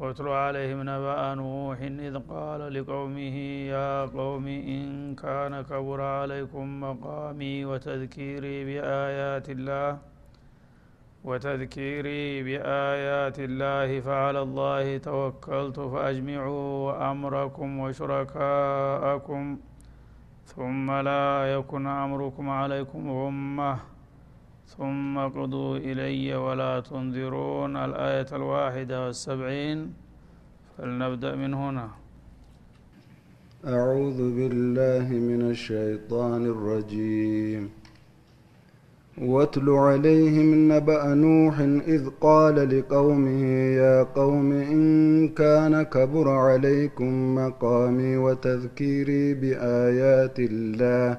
واتل عليهم نبأ نوح إذ قال لقومه يا قوم إن كان كبر عليكم مقامي وتذكيري بآيات الله وتذكيري بآيات الله فعلى الله توكلت فأجمعوا أمركم وشركاءكم ثم لا يكن أمركم عليكم غمة. ثم قضوا إلي ولا تنذرون الآية الواحدة والسبعين. فلنبدأ من هنا. أعوذ بالله من الشيطان الرجيم. واتل عليهم نبأ نوح إذ قال لقومه يا قوم إن كان كبر عليكم مقامي وتذكيري بآيات الله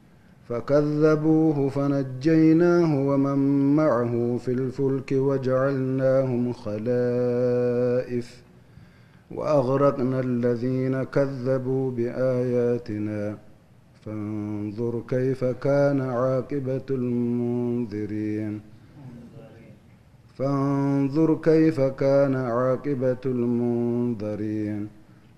فكذبوه فنجيناه ومن معه في الفلك وجعلناهم خلائف وأغرقنا الذين كذبوا بآياتنا. فانظر كيف كان عاقبة المنذرين. فانظر كيف كان عاقبة المنذرين.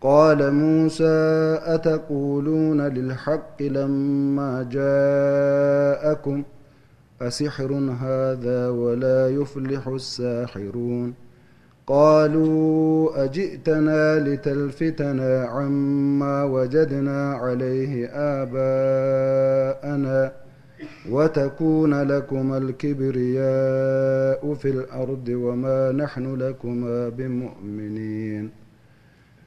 قال موسى أتقولون للحق لما جاءكم أسحر هذا ولا يفلح الساحرون قالوا أجئتنا لتلفتنا عما وجدنا عليه آباءنا وتكون لكما الكبرياء في الأرض وما نحن لكما بمؤمنين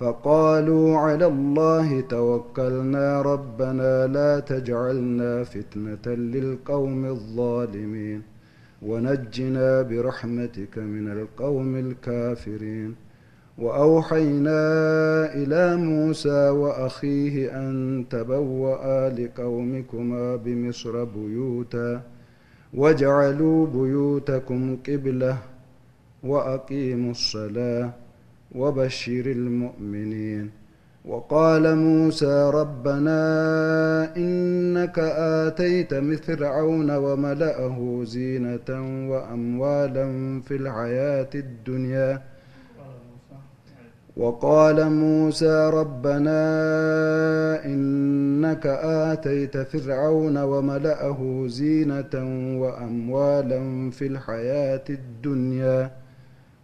فقالوا على الله توكلنا ربنا لا تجعلنا فتنة للقوم الظالمين ونجنا برحمتك من القوم الكافرين وأوحينا إلى موسى وأخيه أن تبوأ لقومكما بمصر بيوتا واجعلوا بيوتكم قبلة وأقيموا الصلاة وبشر المؤمنين. وقال موسى ربنا إنك آتيت فرعون وملأه زينة وأموالا في الحياة الدنيا. وقال موسى ربنا إنك آتيت فرعون وملأه زينة وأموالا في الحياة الدنيا.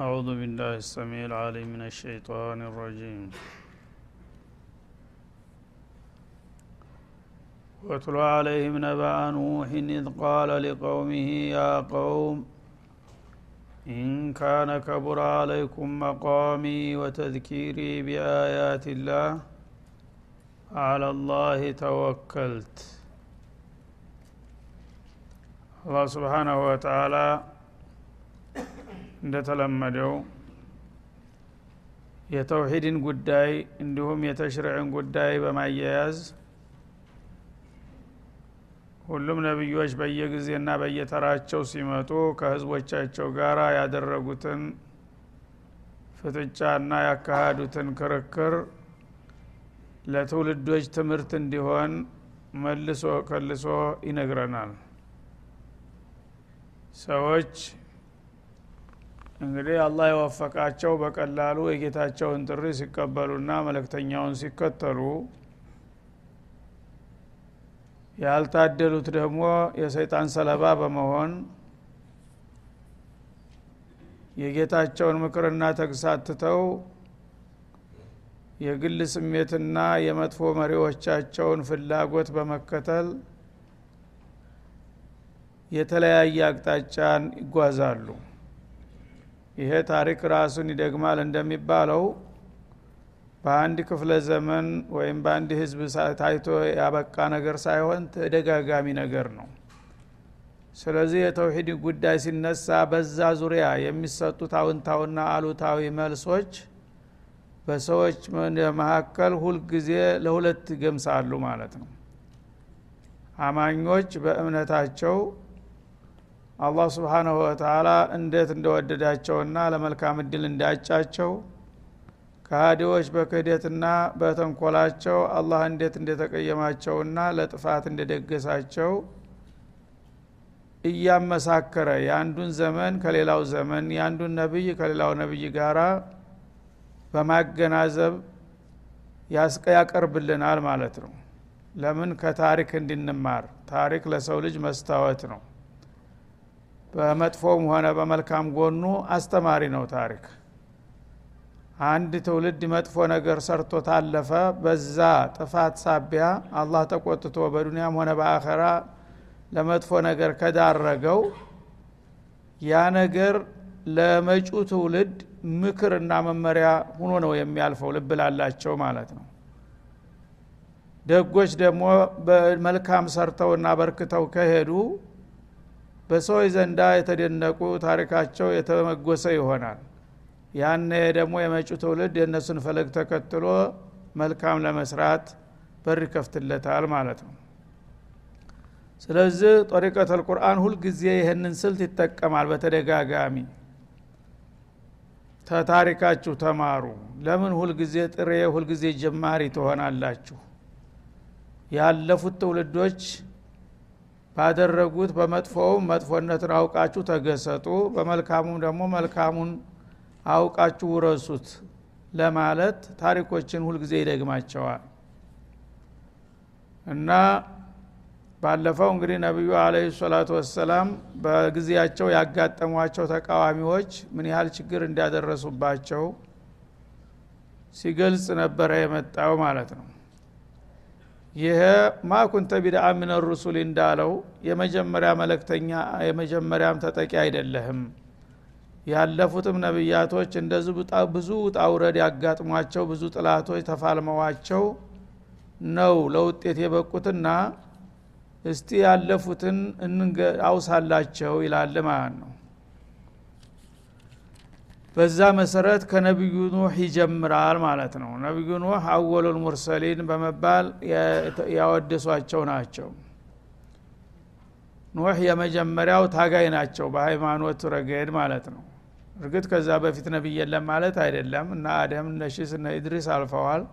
أعوذ بالله السميع العليم من الشيطان الرجيم. واتل عليهم نبأ نوح إذ قال لقومه يا قوم إن كان كبر عليكم مقامي وتذكيري بآيات الله على الله توكلت. الله سبحانه وتعالى እንደተለመደው የተውሂድን ጉዳይ እንዲሁም የተሽሪዕን ጉዳይ በማያያዝ ሁሉም ነቢዮች በየጊዜና በየተራቸው ሲመጡ ከህዝቦቻቸው ጋር ያደረጉትን ፍጥጫና ያካሃዱትን ክርክር ለትውልዶች ትምህርት እንዲሆን መልሶ ከልሶ ይነግረናል። ሰዎች እንግዲህ አላህ የወፈቃቸው በቀላሉ የጌታቸውን ጥሪ ሲቀበሉና መለክተኛውን ሲከተሉ ያልታደሉት ደግሞ የሰይጣን ሰለባ በመሆን የጌታቸውን ምክርና ተግሳት የግል ስሜትና የመጥፎ መሪዎቻቸውን ፍላጎት በመከተል የተለያየ አቅጣጫን ይጓዛሉ ይሄ ታሪክ ራሱን ይደግማል እንደሚባለው በአንድ ክፍለ ዘመን ወይም በአንድ ህዝብ ታይቶ ያበቃ ነገር ሳይሆን ተደጋጋሚ ነገር ነው። ስለዚህ የተውሂድ ጉዳይ ሲነሳ በዛ ዙሪያ የሚሰጡት አውንታውና አሉታዊ መልሶች በሰዎች መካከል ሁልጊዜ ለሁለት ገምሳሉ ማለት ነው። አማኞች በእምነታቸው አላህ ስብሓናሁ ወተላ እንዴት እንደወደዳቸውና ለመልካም እድል እንዳጫቸው ከሃዲዎች በክህደትና በተንኮላቸው አላህ እንዴት እንደተቀየማቸውና ለጥፋት እንደደገሳቸው እያመሳከረ የአንዱን ዘመን ከሌላው ዘመን የአንዱን ነቢይ ከሌላው ነቢይ ጋራ በማገናዘብ ያቀርብልናል ማለት ነው። ለምን? ከታሪክ እንድንማር። ታሪክ ለሰው ልጅ መስታወት ነው በመጥፎም ሆነ በመልካም ጎኑ አስተማሪ ነው ታሪክ። አንድ ትውልድ መጥፎ ነገር ሰርቶ ታለፈ በዛ ጥፋት ሳቢያ አላህ ተቆጥቶ በዱንያም ሆነ በአኸራ ለመጥፎ ነገር ከዳረገው ያ ነገር ለመጪው ትውልድ ምክርና መመሪያ ሁኖ ነው የሚያልፈው ልብ ላላቸው ማለት ነው። ደጎች ደግሞ በመልካም ሰርተውና በርክተው ከሄዱ በሰዎች ዘንዳ የተደነቁ ታሪካቸው የተመጎሰ ይሆናል። ያነ ደግሞ የመጪው ትውልድ የእነሱን ፈለግ ተከትሎ መልካም ለመስራት በር ይከፍትለታል ማለት ነው። ስለዚህ ጦሪቀት አልቁርአን ሁልጊዜ ይህንን ስልት ይጠቀማል በተደጋጋሚ። ተታሪካችሁ ተማሩ። ለምን ሁልጊዜ ጥሬ ሁልጊዜ ጀማሪ ትሆናላችሁ? ያለፉት ትውልዶች ባደረጉት በመጥፎውም መጥፎነትን አውቃችሁ ተገሰጡ በመልካሙም ደግሞ መልካሙን አውቃችሁ ውረሱት ለማለት ታሪኮችን ሁልጊዜ ይደግማቸዋል። እና ባለፈው እንግዲህ ነቢዩ አለህ ሰላቱ ወሰላም በጊዜያቸው ያጋጠሟቸው ተቃዋሚዎች ምን ያህል ችግር እንዳደረሱባቸው ሲገልጽ ነበረ የመጣው ማለት ነው ይሄ ማኩንተ ቢድአ ምን ሩሱል እንዳለው የመጀመሪያ መለክተኛ የመጀመሪያም ተጠቂ አይደለህም። ያለፉትም ነቢያቶች እንደዚህ ብዙ ውጣ ውረድ ያጋጥሟቸው ብዙ ጥላቶች ተፋልመዋቸው ነው ለውጤት የበቁትና እስቲ ያለፉትን አውሳላቸው ይላል ማለት ነው በዛ መሰረት ከነቢዩ ኑህ ይጀምራል ማለት ነው። ነቢዩ ኑህ አወሉል ሙርሰሊን በመባል ያወደሷቸው ናቸው። ኑህ የመጀመሪያው ታጋይ ናቸው በሃይማኖት ረገድ ማለት ነው። እርግጥ ከዛ በፊት ነቢይ የለም ማለት አይደለም እና አደም እነ እነ ኢድሪስ አልፈዋል።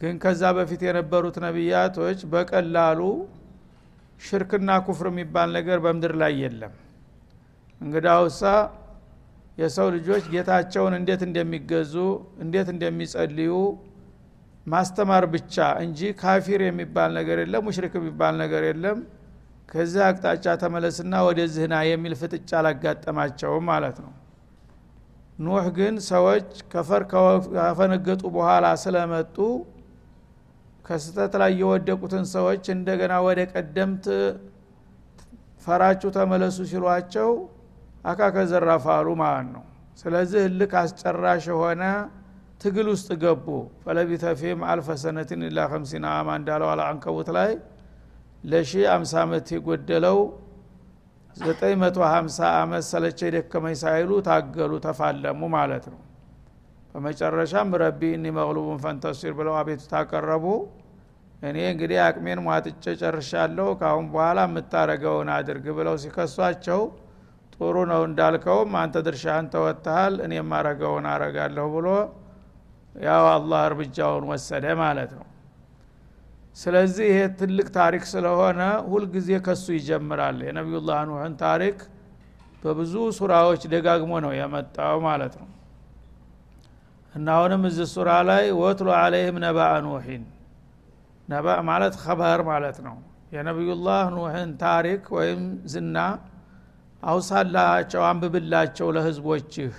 ግን ከዛ በፊት የነበሩት ነቢያቶች በቀላሉ ሽርክና ኩፍር የሚባል ነገር በምድር ላይ የለም። እንግዳውሳ የሰው ልጆች ጌታቸውን እንዴት እንደሚገዙ እንዴት እንደሚጸልዩ ማስተማር ብቻ እንጂ ካፊር የሚባል ነገር የለም ሙሽሪክ የሚባል ነገር የለም። ከዚህ አቅጣጫ ተመለስና ወደዚህና የሚል ፍጥጫ አላጋጠማቸውም ማለት ነው። ኑህ ግን ሰዎች ከፈር ካፈነገጡ በኋላ ስለመጡ ከስተት ላይ የወደቁትን ሰዎች እንደገና ወደ ቀደምት ፈራችሁ ተመለሱ ሲሏቸው አካከ ዘራፋሉ ማለት ነው? ስለዚህ እልክ አስጨራሽ የሆነ ትግል ውስጥ ገቡ። ፈለቢተ ፊህም አልፈ ሰነትን ኢላ ከምሲና አማ እንዳለው አልአንከቡት ላይ ለሺ አምሳ ዓመት የጎደለው ዘጠኝ መቶ ሀምሳ ዓመት ሰለቸ ደከመኝ ሳይሉ ታገሉ ተፋለሙ ማለት ነው። በመጨረሻም ረቢ እኒ መቅሉቡን ፈንተሲር ብለው አቤቱ ታቀረቡ እኔ እንግዲህ አቅሜን ሟጥጬ ጨርሻለሁ ካሁን በኋላ የምታረገውን አድርግ ብለው ሲከሷቸው ጥሩ ነው እንዳልከውም አንተ ድርሻህን ተወጥተሃል እኔ የማረገውን አረጋለሁ ብሎ ያው አላህ እርምጃውን ወሰደ ማለት ነው። ስለዚህ ይሄ ትልቅ ታሪክ ስለሆነ ሁልጊዜ ከሱ ይጀምራል። የነቢዩላህ ኑህን ታሪክ በብዙ ሱራዎች ደጋግሞ ነው የመጣው ማለት ነው። እና አሁንም እዚህ ሱራ ላይ واتل عليهم نبأ نوح نبأ ማለት خبر ማለት ነው። የነቢዩላህ ኑህን ታሪክ ወይም ዝና አውሳላቸው አንብብላቸው ለህዝቦችህ።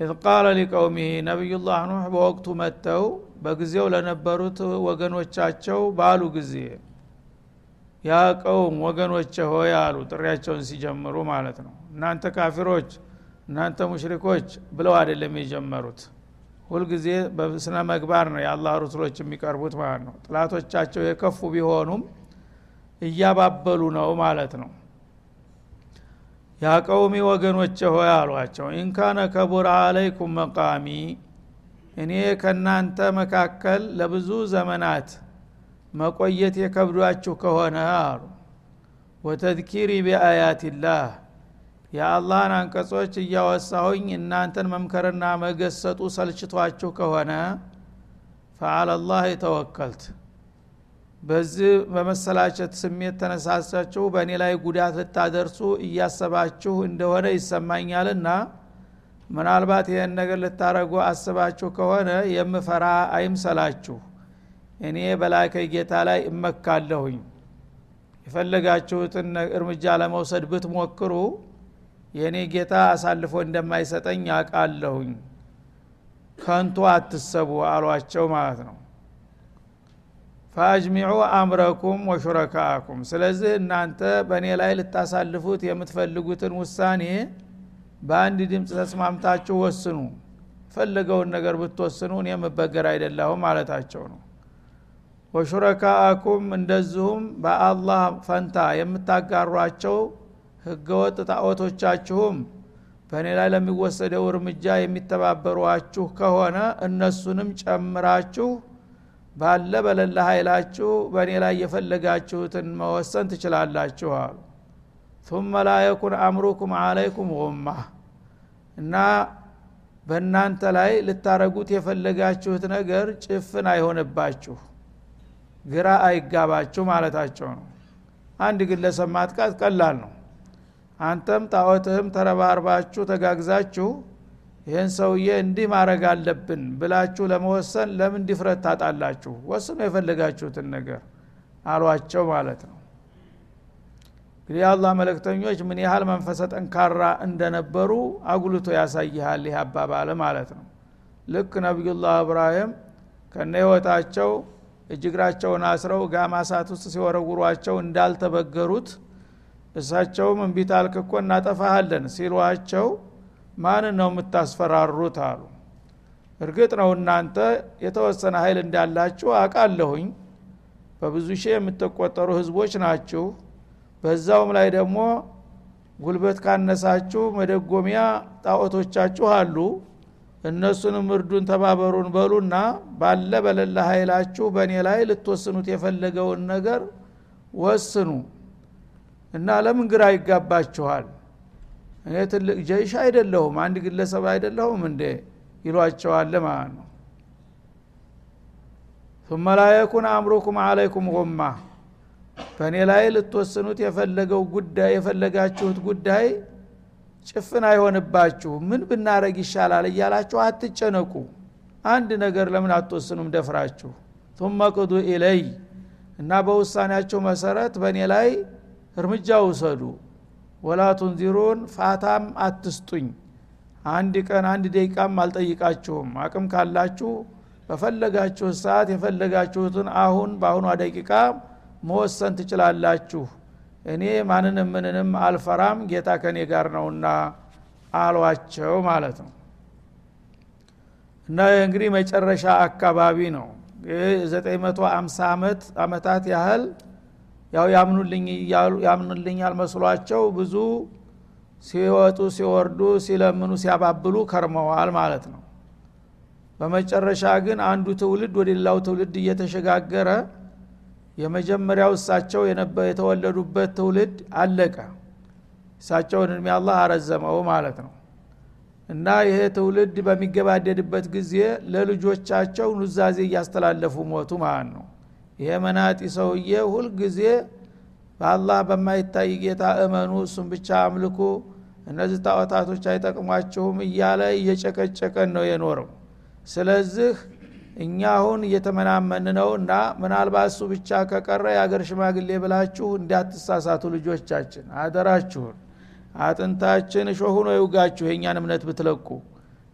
إذ قال لقومه ነቢዩላህ ኑህ በወቅቱ መጥተው በጊዜው ለነበሩት ወገኖቻቸው ባሉ ጊዜ ያ ቀውም ወገኖቼ ሆይ አሉ ጥሪያቸውን ሲጀምሩ ማለት ነው። እናንተ ካፊሮች እናንተ ሙሽሪኮች ብለው አይደለም የጀመሩት። ሁልጊዜ በስነ መግባር ነው የአላህ ሩስሎች የሚቀርቡት ማለት ነው። ጥላቶቻቸው የከፉ ቢሆኑም እያባበሉ ነው ማለት ነው ያ ቀውሚ ወገኖቼ ሆይ አሏቸው። ኢንካነ ከቡር አለይኩም መቃሚ እኔ ከእናንተ መካከል ለብዙ ዘመናት መቆየት የከብዷችሁ ከሆነ አሉ። ወተذኪሪ ቢአያትላህ የአላህን አንቀጾች እያወሳሁኝ እናንተን መምከርና መገሰጡ ሰልችቷችሁ ከሆነ ፈአለላህ የተወከልት በዚህ በመሰላቸት ስሜት ተነሳሳችሁ በእኔ ላይ ጉዳት ልታደርሱ እያሰባችሁ እንደሆነ ይሰማኛልና ምናልባት ይህን ነገር ልታረጉ አስባችሁ ከሆነ የምፈራ አይምሰላችሁ። እኔ በላከ ጌታ ላይ እመካለሁኝ። የፈለጋችሁትን እርምጃ ለመውሰድ ብትሞክሩ የእኔ ጌታ አሳልፎ እንደማይሰጠኝ አቃለሁኝ ከንቱ አትሰቡ አሏቸው ማለት ነው ፈአጅሚዑ አምረኩም ወሹረካአኩም። ስለዚህ እናንተ በእኔ ላይ ልታሳልፉት የምትፈልጉትን ውሳኔ በአንድ ድምፅ ተስማምታችሁ ወስኑ። ፈለገውን ነገር ብትወስኑ እኔ የምበገር አይደለሁም ማለታቸው ነው። ወሹረካአኩም እንደዚሁም በአላህ ፈንታ የምታጋሯቸው ህገወጥ ጣዖቶቻችሁም በእኔ ላይ ለሚወሰደው እርምጃ የሚተባበሯችሁ ከሆነ እነሱንም ጨምራችሁ ባለ በለለ ኃይላችሁ በእኔ ላይ የፈለጋችሁትን መወሰን ትችላላችሁ አሉ። ثመ ላ የኩን አምሩኩም አለይኩም ኡማ እና በእናንተ ላይ ልታረጉት የፈለጋችሁት ነገር ጭፍን አይሆንባችሁ ግራ አይጋባችሁ ማለታቸው ነው። አንድ ግለሰብ ማጥቃት ቀላል ነው። አንተም ጣዖትህም ተረባርባችሁ ተጋግዛችሁ ይህን ሰውዬ እንዲህ ማድረግ አለብን ብላችሁ ለመወሰን ለምን ድፍረት ታጣላችሁ? ወስኑ የፈለጋችሁትን ነገር አሏቸው ማለት ነው። እንግዲህ የአላህ መለክተኞች ምን ያህል መንፈሰ ጠንካራ እንደነበሩ አጉልቶ ያሳይሃል ይህ አባባል ማለት ነው። ልክ ነቢዩላህ እብራሂም ከነ ህይወታቸው እጅግራቸውን አስረው ጋማ ሳት ውስጥ ሲወረውሯቸው እንዳልተበገሩት እሳቸውም እንቢት አልክ እኮ እናጠፋሃለን ሲሏቸው ማንን ነው የምታስፈራሩት አሉ። እርግጥ ነው እናንተ የተወሰነ ኃይል እንዳላችሁ አቃለሁኝ በብዙ ሺህ የምትቆጠሩ ህዝቦች ናችሁ። በዛውም ላይ ደግሞ ጉልበት ካነሳችሁ መደጎሚያ ጣዖቶቻችሁ አሉ። እነሱንም እርዱን ተባበሩን በሉና ባለ በለለ ኃይላችሁ በእኔ ላይ ልትወስኑት የፈለገውን ነገር ወስኑ። እና ለምን ግራ ይጋባችኋል እኔ ትልቅ ጀይሽ አይደለሁም አንድ ግለሰብ አይደለሁም እንዴ ይሏቸዋል ማለት ነው ثم لا يكن አምሩኩም አለይኩም ጎማ በእኔ ላይ ልትወስኑት የፈለገው ጉዳይ የፈለጋችሁት ጉዳይ ጭፍን አይሆንባችሁ ምን ብናረግ ይሻላል እያላችሁ አትጨነቁ አንድ ነገር ለምን አትወስኑም ደፍራችሁ ثم ቅዱ ኢለይ እና በውሳኔያቸው መሰረት በእኔ ላይ እርምጃ ውሰዱ ወላ ቱንዚሩን ፋታም አትስጡኝ። አንድ ቀን አንድ ደቂቃም አልጠይቃችሁም። አቅም ካላችሁ በፈለጋችሁ ሰዓት የፈለጋችሁትን አሁን በአሁኗ ደቂቃ መወሰን ትችላላችሁ። እኔ ማንንም ምንንም አልፈራም ጌታ ከኔ ጋር ነውና አሏቸው ማለት ነው። እና እንግዲህ መጨረሻ አካባቢ ነው። 950 ዓመት አመታት ያህል ያው ያምኑልኛል መስሏቸው ብዙ ሲወጡ ሲወርዱ ሲለምኑ ሲያባብሉ ከርመዋል ማለት ነው። በመጨረሻ ግን አንዱ ትውልድ ወደ ሌላው ትውልድ እየተሸጋገረ የመጀመሪያው እሳቸው የተወለዱበት ትውልድ አለቀ። እሳቸውን እድሜ አላህ አረዘመው ማለት ነው። እና ይሄ ትውልድ በሚገባደድበት ጊዜ ለልጆቻቸው ኑዛዜ እያስተላለፉ ሞቱ ማለት ነው ይሄ መናጢ ሰውዬ ሁልጊዜ በአላህ በማይታይ ጌታ እመኑ እሱም ብቻ አምልኩ እነዚህ ጣዖታቶች አይጠቅሟችሁም እያለ እየጨቀጨቀን ነው የኖረው። ስለዚህ እኛ አሁን እየተመናመን ነው እና ምናልባት እሱ ብቻ ከቀረ የአገር ሽማግሌ ብላችሁ እንዳትሳሳቱ ልጆቻችን አደራችሁን አጥንታችን እሾህ ሆኖ ይውጋችሁ የእኛን እምነት ብትለቁ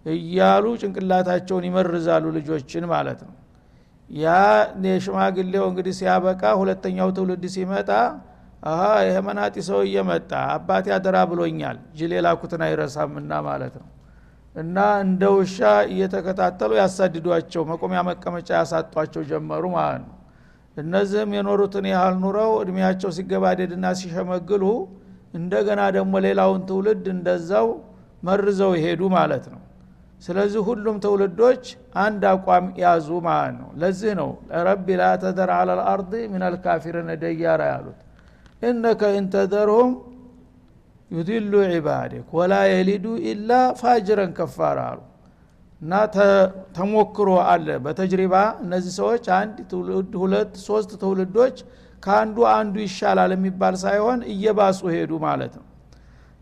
እያሉ ጭንቅላታቸውን ይመርዛሉ ልጆችን ማለት ነው ያ የሽማግሌው እንግዲህ ሲያበቃ ሁለተኛው ትውልድ ሲመጣ አሀ ይሄ ሰው እየመጣ አባቴ አደራ ብሎኛል ጅል የላኩትን አይረሳምና ማለት ነው። እና እንደ ውሻ እየተከታተሉ ያሳድዷቸው መቆሚያ መቀመጫ ያሳጧቸው ጀመሩ ማለት ነው። እነዚህም የኖሩትን ያህል ኑረው እድሜያቸው ሲገባደድና ሲሸመግሉ እንደገና ደግሞ ሌላውን ትውልድ እንደዛው መርዘው ይሄዱ ማለት ነው ስለዚህ ሁሉም ትውልዶች አንድ አቋም ያዙ ማለት ነው። ለዚህ ነው ረቢ ላ ተደር አላ ልአርድ ምን አልካፊርን ደያራ ያሉት። እነከ ኢንተደርሁም ዩድሉ ዒባዴክ ወላ የሊዱ ኢላ ፋጅረን ከፋር አሉ። እና ተሞክሮ አለ በተጅሪባ እነዚህ ሰዎች አንድ ትውልድ ሁለት ሶስት ትውልዶች ከአንዱ አንዱ ይሻላል የሚባል ሳይሆን እየባሱ ሄዱ ማለት ነው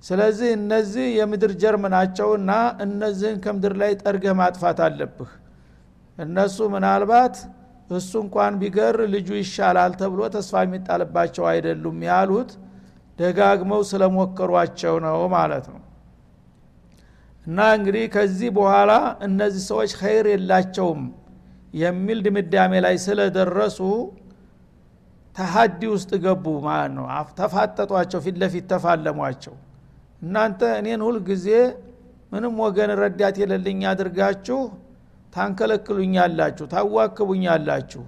ስለዚህ እነዚህ የምድር ጀርም ናቸውና እነዚህን ከምድር ላይ ጠርገህ ማጥፋት አለብህ። እነሱ ምናልባት እሱ እንኳን ቢገር ልጁ ይሻላል ተብሎ ተስፋ የሚጣልባቸው አይደሉም ያሉት ደጋግመው ስለሞከሯቸው ነው ማለት ነው። እና እንግዲህ ከዚህ በኋላ እነዚህ ሰዎች ኸይር የላቸውም የሚል ድምዳሜ ላይ ስለደረሱ ተሀዲ ውስጥ ገቡ ማለት ነው። ተፋጠጧቸው ፊት ለፊት ተፋለሟቸው እናንተ እኔን ሁል ጊዜ ምንም ወገን ረዳት የለልኝ አድርጋችሁ ታንከለክሉኛላችሁ ታዋክቡኛላችሁ።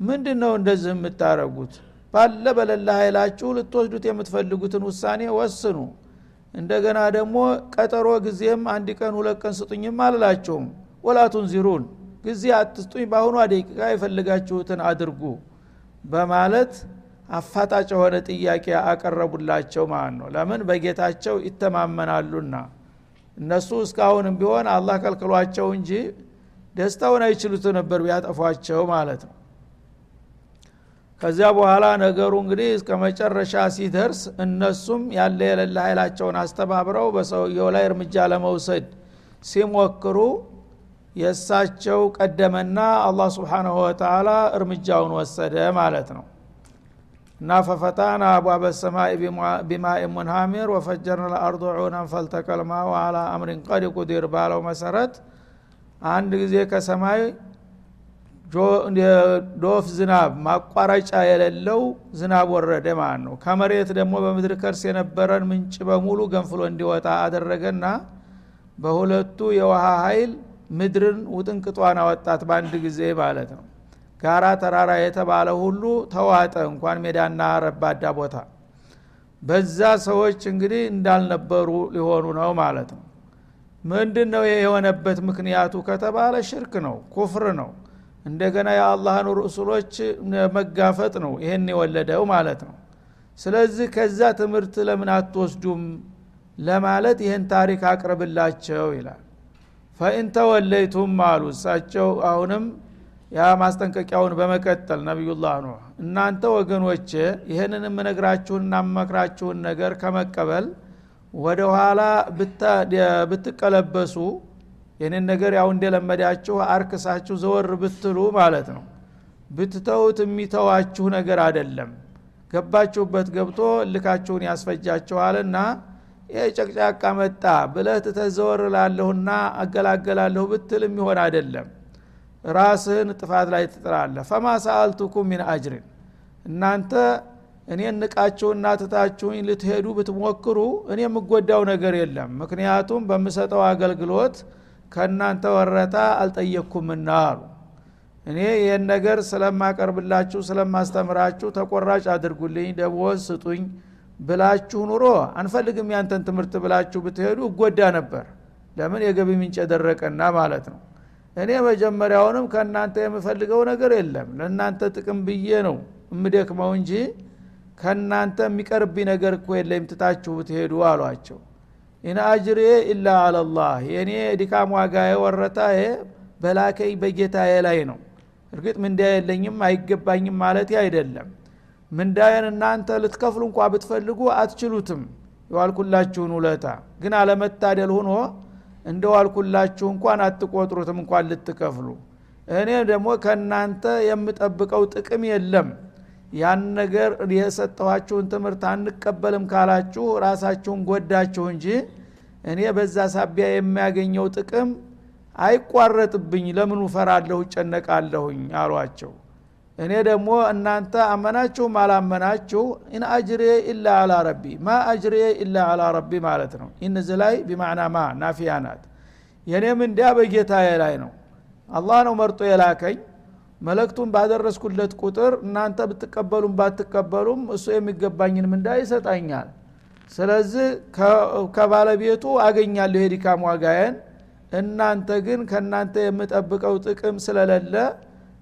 ምንድን ነው እንደዚህ የምታረጉት? ባለ በለላ ኃይላችሁ ልትወስዱት የምትፈልጉትን ውሳኔ ወስኑ። እንደገና ደግሞ ቀጠሮ ጊዜም አንድ ቀን ሁለት ቀን ስጡኝም አልላችሁም። ወላቱን ዚሩን ጊዜ አትስጡኝ በአሁኗ ደቂቃ የፈልጋችሁትን አድርጉ በማለት አፋጣጭ የሆነ ጥያቄ አቀረቡላቸው ማለት ነው። ለምን? በጌታቸው ይተማመናሉና። እነሱ እስካሁንም ቢሆን አላህ ከልክሏቸው እንጂ ደስታውን አይችሉት ነበር ቢያጠፏቸው ማለት ነው። ከዚያ በኋላ ነገሩ እንግዲህ እስከ መጨረሻ ሲደርስ እነሱም ያለ የሌለ ኃይላቸውን አስተባብረው በሰውየው ላይ እርምጃ ለመውሰድ ሲሞክሩ የእሳቸው ቀደመና አላህ ስብሓናሁ ወተላ እርምጃውን ወሰደ ማለት ነው እና ፈፈታና አቧበ ሰማይ ቢማኢ ሙንሃሚር ወፈጀርና ልአርض ዑናን ፈልተቀልማው አላ አምሪን ቀድ ቁዲር ባለው መሰረት አንድ ጊዜ ከሰማይ ዶፍ ዝናብ ማቋረጫ የሌለው ዝናብ ወረደ ማለት ነው ከመሬት ደግሞ በምድር ከርስ የነበረን ምንጭ በሙሉ ገንፍሎ እንዲወጣ አደረገና በሁለቱ የውሃ ኃይል ምድርን ውጥንቅጧን አወጣት በአንድ ጊዜ ማለት ነው ጋራ ተራራ የተባለ ሁሉ ተዋጠ። እንኳን ሜዳና ረባዳ ቦታ በዛ ሰዎች እንግዲህ እንዳልነበሩ ሊሆኑ ነው ማለት ነው። ምንድን ነው የሆነበት ምክንያቱ ከተባለ ሽርክ ነው ኩፍር ነው። እንደገና የአላህን ርሱሎች መጋፈጥ ነው ይህን የወለደው ማለት ነው። ስለዚህ ከዛ ትምህርት ለምን አትወስዱም ለማለት ይህን ታሪክ አቅርብላቸው ይላል። ፈኢንተወለይቱም አሉ። እሳቸው አሁንም ያ ማስጠንቀቂያውን በመቀጠል ነቢዩላህ ኑህ እናንተ ወገኖቼ ይህንን የምነግራችሁን እናመክራችሁን ነገር ከመቀበል ወደ ኋላ ብትቀለበሱ ይህንን ነገር ያው እንደለመዳችሁ አርክሳችሁ ዘወር ብትሉ ማለት ነው። ብትተውት የሚተዋችሁ ነገር አደለም ገባችሁበት? ገብቶ ልካችሁን ያስፈጃችኋልና ይህ ጨቅጫቃ መጣ ብለህ ትተዘወር ላለሁና አገላገላለሁ ብትል የሚሆን አይደለም ራስህን ጥፋት ላይ ትጥላለህ። ፈማ ሰአልቱኩም ሚን አጅሪን እናንተ እኔን ንቃችሁና ትታችሁኝ ልትሄዱ ብትሞክሩ እኔ የምጎዳው ነገር የለም። ምክንያቱም በምሰጠው አገልግሎት ከእናንተ ወረታ አልጠየቅኩምና አሉ። እኔ ይህን ነገር ስለማቀርብላችሁ ስለማስተምራችሁ ተቆራጭ አድርጉልኝ ደሞዝ ስጡኝ ብላችሁ ኑሮ አንፈልግም። ያንተን ትምህርት ብላችሁ ብትሄዱ እጎዳ ነበር። ለምን? የገቢ ምንጭ የደረቀና ማለት ነው እኔ መጀመሪያውንም ከእናንተ የምፈልገው ነገር የለም። ለእናንተ ጥቅም ብዬ ነው እምደክመው እንጂ ከእናንተ የሚቀርብኝ ነገር እኮ የለም ትታችሁ ብትሄዱ አሏቸው። ኢን አጅሬ ኢላ አለላህ የእኔ ድካም ዋጋ የወረታ በላከኝ በጌታዬ ላይ ነው። እርግጥ ምንዳ የለኝም አይገባኝም ማለት አይደለም። ምንዳዬን እናንተ ልትከፍሉ እንኳ ብትፈልጉ አትችሉትም። የዋልኩላችሁን ውለታ። ግን አለመታደል ሆኖ እንደ ዋልኩላችሁ እንኳን አትቆጥሩትም እንኳን ልትከፍሉ። እኔ ደግሞ ከእናንተ የምጠብቀው ጥቅም የለም። ያን ነገር የሰጠኋችሁን ትምህርት አንቀበልም ካላችሁ ራሳችሁን ጎዳችሁ እንጂ እኔ በዛ ሳቢያ የሚያገኘው ጥቅም አይቋረጥብኝ። ለምኑ እፈራለሁ እጨነቃለሁኝ አሏቸው እኔ ደግሞ እናንተ አመናችሁም አላመናችሁ إن أجري إلا على ربي ما أجري إلا على ربي ማለት ነው። إن እዚህ ላይ بمعنى ما نافية ናት። የእኔ ምንዳ በጌታዬ ላይ ነው። አላህ ነው መርጦ የላከኝ። መልእክቱን ባደረስኩለት ቁጥር እናንተ ብትቀበሉም ባትቀበሉም እሱ የሚገባኝን ምንዳ ይሰጣኛል። ስለዚህ ከባለቤቱ አገኛለሁ የዲካም ዋጋዬን። እናንተ ግን ከእናንተ የምጠብቀው ጥቅም ስለሌለ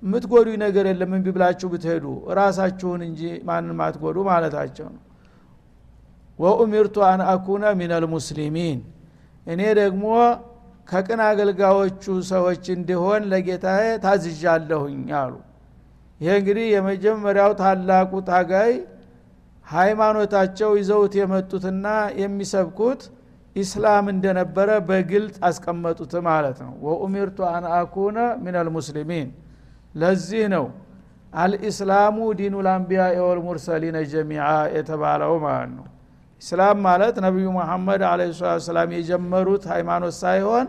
የምትጎዱ ነገር የለም እንቢ ብላችሁ ብትሄዱ ራሳችሁን እንጂ ማንም አትጎዱ ማለታቸው ነው። ወኡሚርቱ አን አኩነ ሚነል ሙስሊሚን። እኔ ደግሞ ከቅን አገልጋዮቹ ሰዎች እንዲሆን ለጌታዬ ታዝዣለሁኝ አሉ። ይሄ እንግዲህ የመጀመሪያው ታላቁ ታጋይ ሃይማኖታቸው ይዘውት የመጡትና የሚሰብኩት ኢስላም እንደነበረ በግልጥ አስቀመጡት ማለት ነው። ወኡሚርቱ አን አኩነ ሚነል ሙስሊሚን ለዚህ ነው አልኢስላሙ ዲኑ ልአንቢያ ወልሙርሰሊነ ጀሚዓ የተባለው ማለት ነው። ኢስላም ማለት ነቢዩ መሐመድ አለ ሰላም የጀመሩት ሃይማኖት ሳይሆን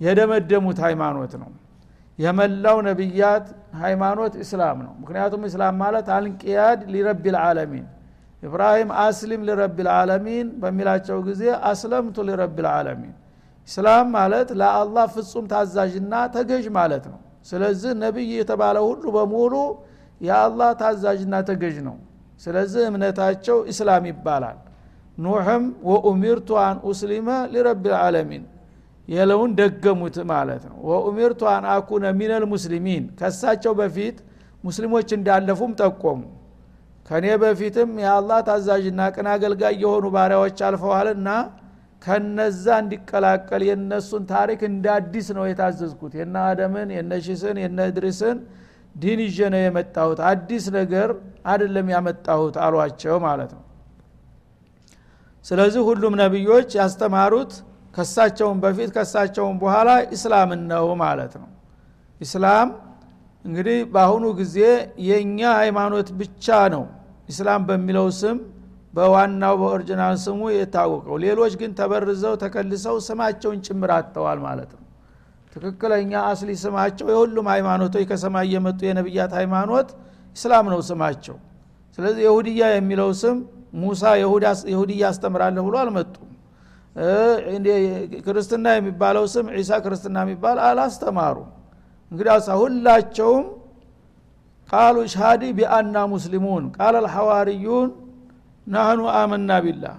የደመደሙት ሃይማኖት ነው። የመላው ነቢያት ሃይማኖት እስላም ነው። ምክንያቱም እስላም ማለት አልንቅያድ ሊረቢ ልዓለሚን ኢብራሂም አስሊም ሊረቢ ልዓለሚን በሚላቸው ጊዜ አስለምቱ ሊረቢ ልዓለሚን እስላም ማለት ለአላህ ፍጹም ታዛዥና ተገዥ ማለት ነው ስለዚህ ነቢይ የተባለ ሁሉ በሙሉ የአላህ ታዛዥና ተገዥ ነው። ስለዚህ እምነታቸው ኢስላም ይባላል። ኑሕም ወኡሚርቱ አን ኡስሊመ ሊረቢ ልዓለሚን የለውን ደገሙት ማለት ነው። ወኡሚርቱ አን አኩነ ሚነል ሙስሊሚን ከሳቸው በፊት ሙስሊሞች እንዳለፉም ጠቆሙ። ከእኔ በፊትም የአላህ ታዛዥና ቅን አገልጋይ የሆኑ ባሪያዎች አልፈዋልና ከነዛ እንዲቀላቀል የነሱን ታሪክ እንደ አዲስ ነው የታዘዝኩት። የነ አደምን የነ ሺስን የነ እድሪስን ዲን ይዤ ነው የመጣሁት። አዲስ ነገር አይደለም ያመጣሁት አሏቸው ማለት ነው። ስለዚህ ሁሉም ነቢዮች ያስተማሩት ከሳቸውን በፊት ከሳቸውን በኋላ ኢስላምን ነው ማለት ነው። ኢስላም እንግዲህ በአሁኑ ጊዜ የእኛ ሃይማኖት ብቻ ነው። ኢስላም በሚለው ስም በዋናው በኦሪጂናል ስሙ የታወቀው። ሌሎች ግን ተበርዘው ተከልሰው ስማቸውን ጭምር አጥተዋል ማለት ነው። ትክክለኛ አስሊ ስማቸው የሁሉም ሃይማኖቶች ከሰማይ የመጡ የነቢያት ሃይማኖት ኢስላም ነው ስማቸው። ስለዚህ የሁድያ የሚለው ስም ሙሳ የሁድያ አስተምራለሁ ብሎ አልመጡም። ክርስትና የሚባለው ስም ዒሳ ክርስትና የሚባል አላስተማሩም። እንግዲህ ሁላቸውም ቃሉ ሻዲ ቢአና ሙስሊሙን ቃል አልሐዋርዩን ናህኑ አመና ቢላህ።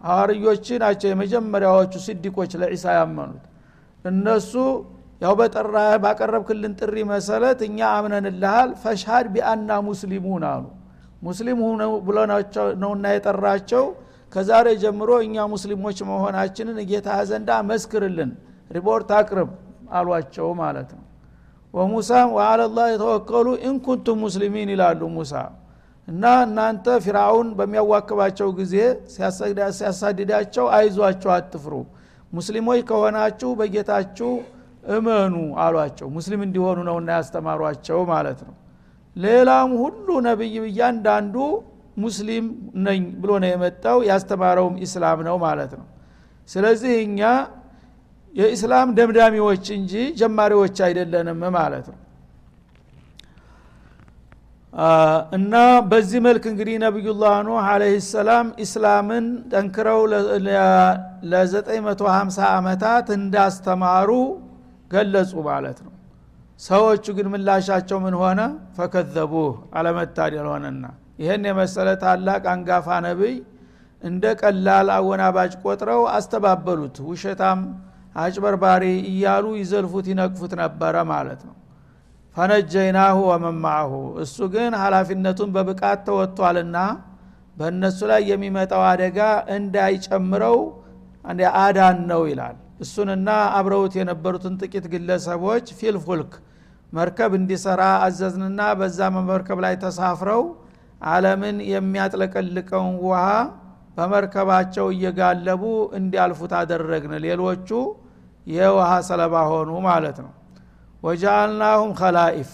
ሐዋርዮች ናቸው የመጀመሪያዎቹ ስዲቆች ለዒሳ ያመኑት። እነሱ ያው በጠራ ባቀረብክልን ጥሪ መሰረት እኛ አምነንልሃል ፈሻድ ቢአና ሙስሊሙን አሉ። ሙስሊም ብሎ ነውና የጠራቸው። ከዛሬ ጀምሮ እኛ ሙስሊሞች መሆናችንን ጌታ ዘንዳ መስክርልን ሪፖርት አቅርብ አሏቸው ማለት ነው። ወሙሳም ወአለላህ የተወከሉ ኢንኩንቱም ሙስሊሚን ይላሉ ሙሳ እና እናንተ ፊራውን በሚያዋክባቸው ጊዜ ሲያሳድዳቸው አይዟቸው አትፍሩ። ሙስሊሞች ከሆናችሁ በጌታችሁ እመኑ አሏቸው። ሙስሊም እንዲሆኑ ነውና ያስተማሯቸው ማለት ነው። ሌላም ሁሉ ነቢይ እያንዳንዱ ሙስሊም ነኝ ብሎ ነው የመጣው። ያስተማረውም ኢስላም ነው ማለት ነው። ስለዚህ እኛ የኢስላም ደምዳሚዎች እንጂ ጀማሪዎች አይደለንም ማለት ነው እና በዚህ መልክ እንግዲህ ነቢዩላህ ኑህ አለህ ሰላም ኢስላምን ጠንክረው ለ950 ዓመታት እንዳስተማሩ ገለጹ ማለት ነው። ሰዎቹ ግን ምላሻቸው ምን ሆነ? ፈከዘቡህ አለመታደል ሆነና። ይህን የመሰለ ታላቅ አንጋፋ ነቢይ እንደ ቀላል አወናባጭ ቆጥረው አስተባበሉት። ውሸታም አጭበርባሪ እያሉ ይዘልፉት ይነቅፉት ነበረ ማለት ነው ፈነጀይናሁ ወመማአሁ እሱ ግን ሀላፊነቱን በብቃት ተወጥቷልና በእነሱ ላይ የሚመጣው አደጋ እንዳይጨምረው አዳን ነው ይላል። እሱንና አብረውት የነበሩትን ጥቂት ግለሰቦች ፊልፉልክ መርከብ እንዲሰራ አዘዝንና በዛ መርከብ ላይ ተሳፍረው አለምን የሚያጥለቀልቀውን ውሃ በመርከባቸው እየጋለቡ እንዲያልፉት አደረግን። ሌሎቹ የውሃ ሰለባ ሆኑ ማለት ነው ወጃአልናሁም ከላኢፍ